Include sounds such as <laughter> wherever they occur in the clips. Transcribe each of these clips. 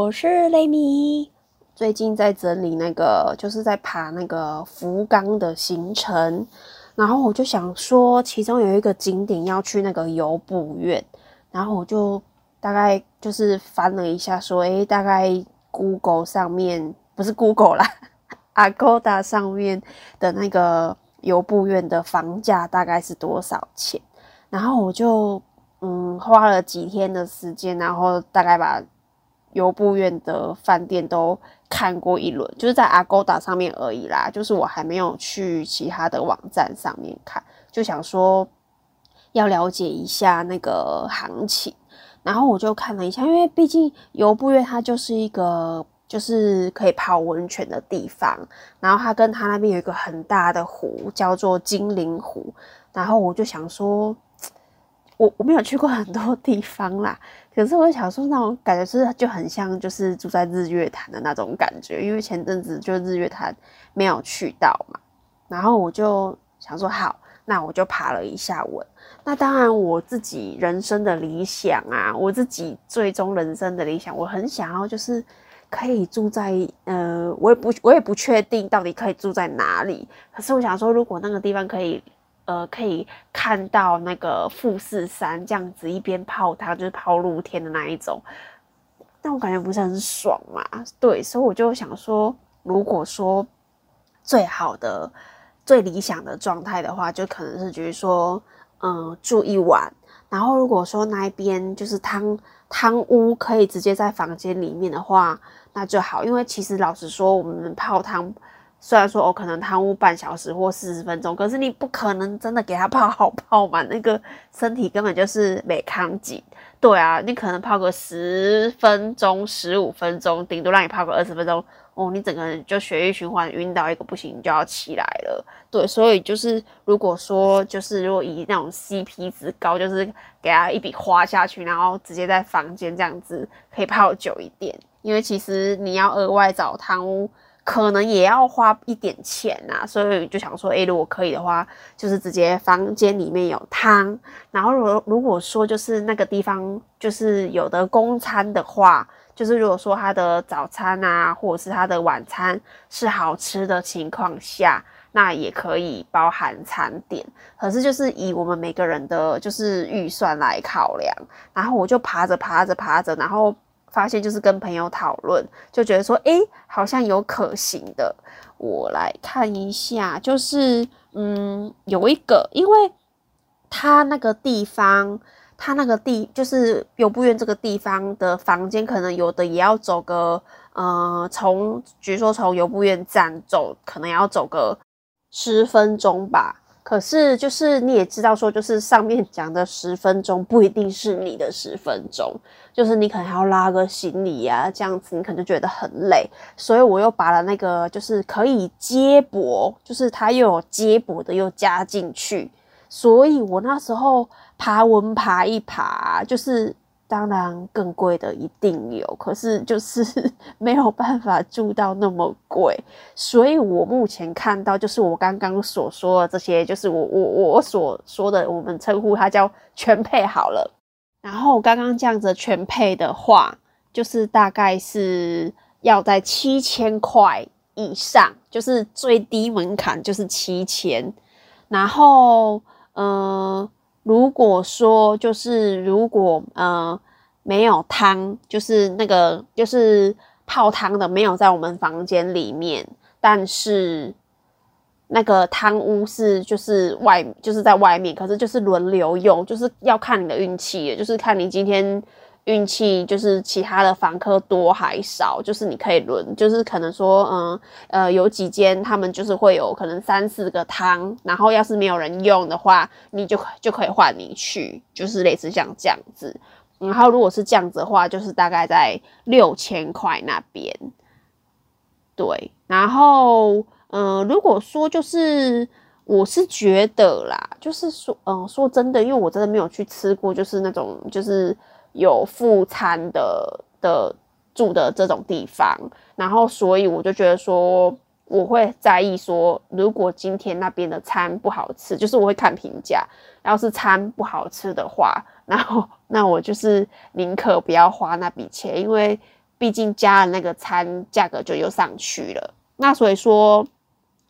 我是雷米。最近在整理那个，就是在爬那个福冈的行程，然后我就想说，其中有一个景点要去那个游步院，然后我就大概就是翻了一下，说，诶，大概 Google 上面不是 Google 啦，<laughs> Agoda 上面的那个游步院的房价大概是多少钱？然后我就嗯花了几天的时间，然后大概把游步院的饭店都看过一轮，就是在 Agoda 上面而已啦，就是我还没有去其他的网站上面看，就想说要了解一下那个行情，然后我就看了一下，因为毕竟游步院它就是一个就是可以泡温泉的地方，然后它跟它那边有一个很大的湖叫做金陵湖，然后我就想说。<tsk> 我我没有去过很多地方啦，可是我想说那种感觉是就很像就是住在日月潭的那种感觉，因为前阵子就日月潭没有去到嘛，然后我就想说好，那我就爬了一下文。那当然我自己人生的理想啊，我自己最终人生的理想，我很想要就是可以住在呃，我也不我也不确定到底可以住在哪里，可是我想说如果那个地方可以。呃，可以看到那个富士山这样子，一边泡汤就是泡露天的那一种，但我感觉不是很爽嘛。对，所以我就想说，如果说最好的、最理想的状态的话，就可能是，比如说，嗯，住一晚。然后如果说那一边就是汤汤屋，可以直接在房间里面的话，那就好。因为其实老实说，我们泡汤。虽然说哦，可能贪污半小时或四十分钟，可是你不可能真的给他泡好泡嘛，那个身体根本就是没康紧。对啊，你可能泡个十分钟、十五分钟，顶多让你泡个二十分钟，哦，你整个人就血液循环晕到一个不行，你就要起来了。对，所以就是如果说就是如果以那种 CP 值高，就是给他一笔花下去，然后直接在房间这样子可以泡久一点，因为其实你要额外找贪污。可能也要花一点钱呐，所以就想说，诶，如果可以的话，就是直接房间里面有汤，然后如如果说就是那个地方就是有的公餐的话，就是如果说他的早餐啊，或者是他的晚餐是好吃的情况下，那也可以包含餐点。可是就是以我们每个人的就是预算来考量，然后我就爬着爬着爬着，然后。发现就是跟朋友讨论，就觉得说，哎，好像有可行的。我来看一下，就是嗯，有一个，因为他那个地方，他那个地就是游步院这个地方的房间，可能有的也要走个，呃，从，比如说从游步院站走，可能要走个十分钟吧。可是，就是你也知道，说就是上面讲的十分钟不一定是你的十分钟，就是你可能还要拉个行李呀，这样子你可能就觉得很累。所以我又把了那个就是可以接驳，就是它又有接驳的又加进去，所以我那时候爬文爬一爬，就是。当然，更贵的一定有，可是就是 <laughs> 没有办法住到那么贵，所以我目前看到就是我刚刚所说的这些，就是我我我所说的，我们称呼它叫全配好了。然后刚刚这样子全配的话，就是大概是要在七千块以上，就是最低门槛就是七千。然后，嗯。如果说就是如果呃没有汤，就是那个就是泡汤的没有在我们房间里面，但是那个汤屋是就是外就是在外面，可是就是轮流用，就是要看你的运气，就是看你今天。运气就是其他的房客多还少，就是你可以轮，就是可能说，嗯，呃，有几间他们就是会有可能三四个汤，然后要是没有人用的话，你就就可以换你去，就是类似像这样子。然后如果是这样子的话，就是大概在六千块那边。对，然后，嗯，如果说就是我是觉得啦，就是说，嗯，说真的，因为我真的没有去吃过，就是那种就是。有副餐的的住的这种地方，然后所以我就觉得说，我会在意说，如果今天那边的餐不好吃，就是我会看评价，要是餐不好吃的话，然后那我就是宁可不要花那笔钱，因为毕竟加了那个餐，价格就又上去了。那所以说，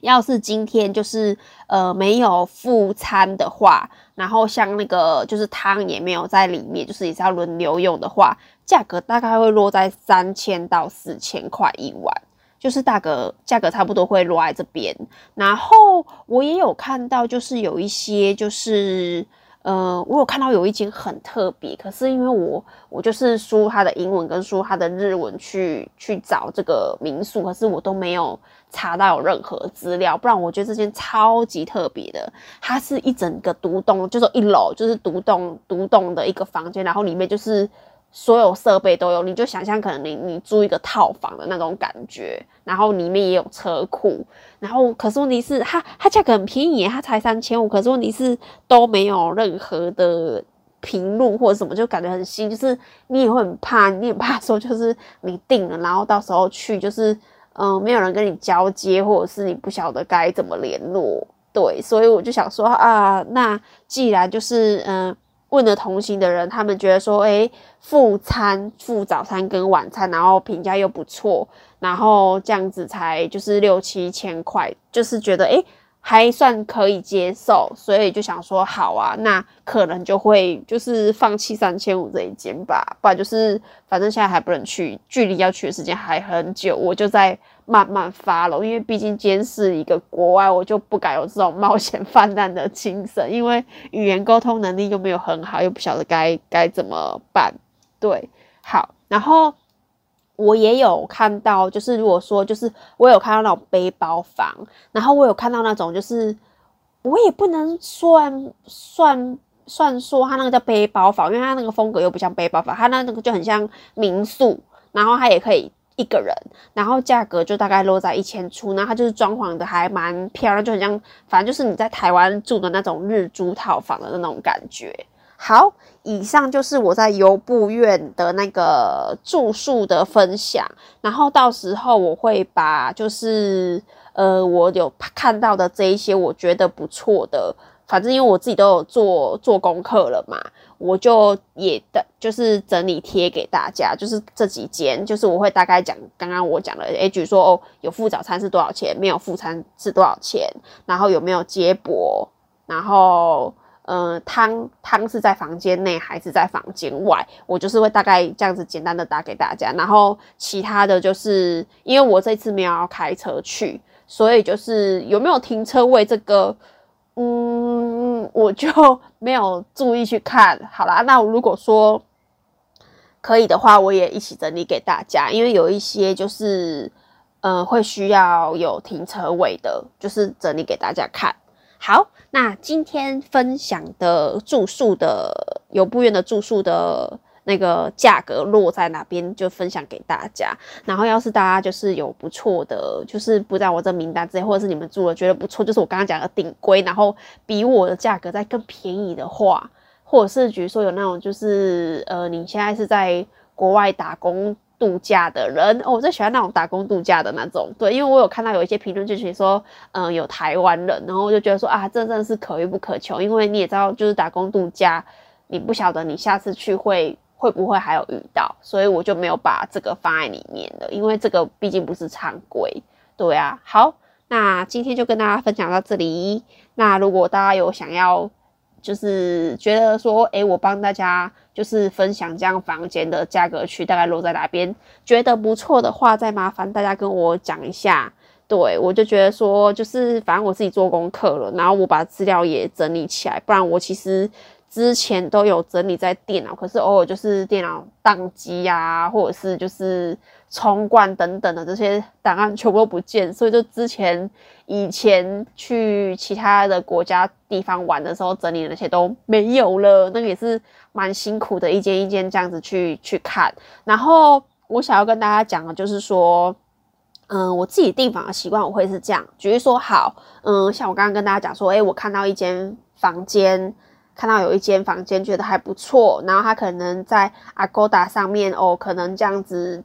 要是今天就是呃没有副餐的话，然后像那个就是汤也没有在里面，就是也是要轮流用的话，价格大概会落在三千到四千块一碗。就是大概价格差不多会落在这边，然后我也有看到，就是有一些就是，呃，我有看到有一间很特别，可是因为我我就是输它的英文跟输它的日文去去找这个民宿，可是我都没有查到有任何资料，不然我觉得这间超级特别的，它是一整个独栋，就是一楼就是独栋独栋的一个房间，然后里面就是。所有设备都有，你就想象可能你你租一个套房的那种感觉，然后里面也有车库，然后可是问题是它它价格很便宜，它才三千五，可是问题是都没有任何的评论或者什么，就感觉很新，就是你也会很怕，你也怕说就是你定了，然后到时候去就是嗯没有人跟你交接，或者是你不晓得该怎么联络，对，所以我就想说啊，那既然就是嗯。问了同行的人，他们觉得说，诶，副餐、副早餐跟晚餐，然后评价又不错，然后这样子才就是六七千块，就是觉得诶。还算可以接受，所以就想说好啊，那可能就会就是放弃三千五这一间吧，不然就是反正现在还不能去，距离要去的时间还很久，我就在慢慢发了，因为毕竟今天是一个国外，我就不敢有这种冒险泛滥的精神，因为语言沟通能力又没有很好，又不晓得该该怎么办。对，好，然后。我也有看到，就是如果说，就是我有看到那种背包房，然后我有看到那种，就是我也不能算算算说它那个叫背包房，因为它那个风格又不像背包房，它那那个就很像民宿，然后它也可以一个人，然后价格就大概落在一千出，然后它就是装潢的还蛮漂亮，就很像，反正就是你在台湾住的那种日租套房的那种感觉。好，以上就是我在游步院的那个住宿的分享，然后到时候我会把就是呃我有看到的这一些我觉得不错的，反正因为我自己都有做做功课了嘛，我就也的就是整理贴给大家，就是这几间，就是我会大概讲刚刚我讲的，诶，比如说哦有副早餐是多少钱，没有副餐是多少钱，然后有没有接驳，然后。呃，汤汤是在房间内还是在房间外？我就是会大概这样子简单的打给大家，然后其他的就是因为我这次没有要开车去，所以就是有没有停车位这个，嗯，我就 <laughs> 没有注意去看。好啦，那我如果说可以的话，我也一起整理给大家，因为有一些就是呃会需要有停车位的，就是整理给大家看。好，那今天分享的住宿的游步院的住宿的那个价格落在哪边，就分享给大家。然后，要是大家就是有不错的，就是不在我这名单之内，或者是你们住了觉得不错，就是我刚刚讲的顶规，然后比我的价格再更便宜的话，或者是比如说有那种就是呃，你现在是在国外打工。度假的人，哦，我最喜欢那种打工度假的那种，对，因为我有看到有一些评论，就写说，嗯，有台湾人，然后我就觉得说，啊，这真的是可遇不可求，因为你也知道，就是打工度假，你不晓得你下次去会会不会还有遇到，所以我就没有把这个放在里面了，因为这个毕竟不是常规，对啊，好，那今天就跟大家分享到这里，那如果大家有想要。就是觉得说，哎，我帮大家就是分享这样房间的价格区大概落在哪边，觉得不错的话，再麻烦大家跟我讲一下。对我就觉得说，就是反正我自己做功课了，然后我把资料也整理起来，不然我其实。之前都有整理在电脑，可是偶尔就是电脑宕机呀，或者是就是冲冠等等的这些档案全部都不见，所以就之前以前去其他的国家地方玩的时候整理的那些都没有了，那个也是蛮辛苦的，一间一间这样子去去看。然后我想要跟大家讲的就是说，嗯，我自己订房的习惯我会是这样，举例说好，嗯，像我刚刚跟大家讲说，诶，我看到一间房间。看到有一间房间觉得还不错，然后他可能在 Agoda 上面哦，可能这样子。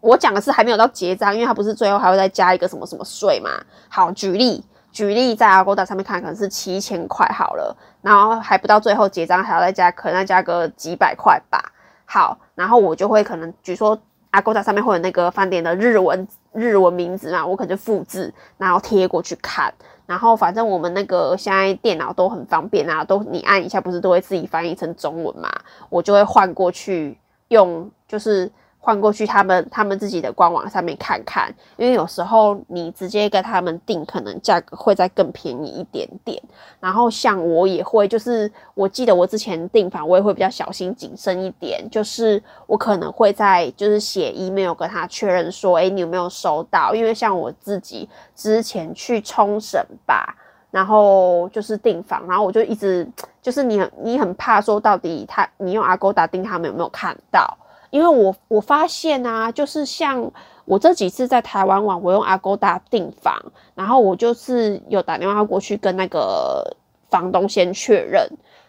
我讲的是还没有到结账，因为它不是最后还会再加一个什么什么税嘛。好，举例举例在 Agoda 上面看，可能是七千块好了，然后还不到最后结账还要再加，可能再加个几百块吧。好，然后我就会可能，举说 Agoda 上面会有那个饭店的日文日文名字嘛，我可能就复制，然后贴过去看。然后反正我们那个现在电脑都很方便啊，都你按一下不是都会自己翻译成中文嘛，我就会换过去用，就是。换过去，他们他们自己的官网上面看看，因为有时候你直接跟他们订，可能价格会再更便宜一点点。然后像我也会，就是我记得我之前订房，我也会比较小心谨慎一点，就是我可能会在就是写 email 跟他确认说，哎，你有没有收到？因为像我自己之前去冲绳吧，然后就是订房，然后我就一直就是你很你很怕说到底他你用 Agoda 订他们有没有看到？因为我我发现啊，就是像我这几次在台湾玩，我用 Agoda 订房，然后我就是有打电话过去跟那个房东先确认，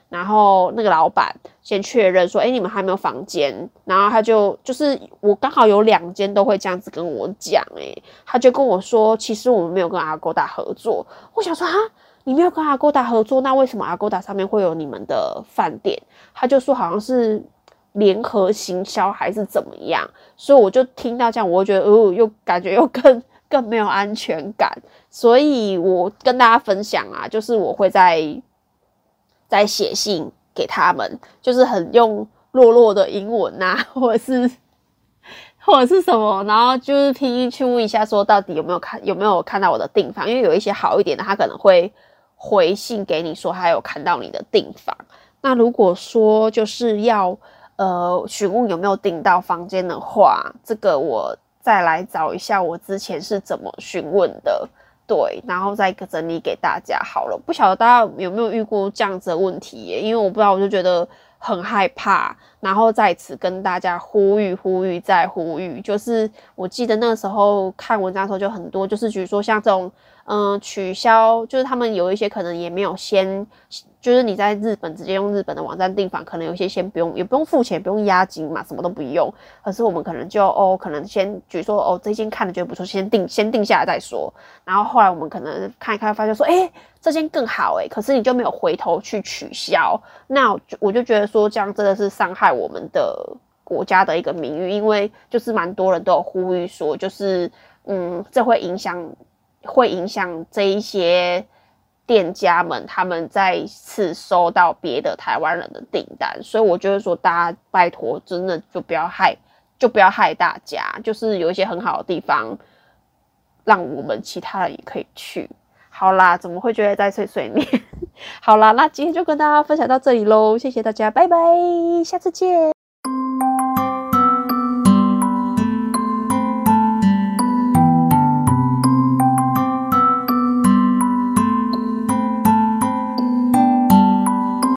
然后那个老板先确认说，哎，你们还没有房间，然后他就就是我刚好有两间都会这样子跟我讲，哎，他就跟我说，其实我们没有跟 Agoda 合作。我想说啊，你没有跟 Agoda 合作，那为什么 Agoda 上面会有你们的饭店？他就说好像是。联合行销还是怎么样？所以我就听到这样，我就觉得哦，又感觉又更 <laughs> 更没有安全感。所以我跟大家分享啊，就是我会在在写信给他们，就是很用弱弱的英文呐，<laughs> 或者是或者是什么，然后就是拼音去问一下，说到底有没有看有没有看到我的订房？因为有一些好一点的，他可能会回信给你说他有看到你的订房。那如果说就是要。呃，询问有没有订到房间的话，这个我再来找一下我之前是怎么询问的，对，然后再整理给大家好了。不晓得大家有没有遇过这样子的问题耶？因为我不知道，我就觉得很害怕，然后在此跟大家呼吁、呼吁再呼吁，就是我记得那时候看文章的时候就很多，就是比如说像这种。嗯，取消就是他们有一些可能也没有先，就是你在日本直接用日本的网站订房，可能有些先不用，也不用付钱，不用押金嘛，什么都不用。可是我们可能就哦，可能先比如说哦，这间看的觉得不错，先定先定下来再说。然后后来我们可能看一看，发现说，哎，这间更好哎，可是你就没有回头去取消。那我就觉得说，这样真的是伤害我们的国家的一个名誉，因为就是蛮多人都有呼吁说，就是嗯，这会影响。会影响这一些店家们，他们再次收到别的台湾人的订单，所以我觉得说，大家拜托，真的就不要害，就不要害大家，就是有一些很好的地方，让我们其他人也可以去。好啦，怎么会觉得在碎碎念？<laughs> 好啦，那今天就跟大家分享到这里喽，谢谢大家，拜拜，下次见。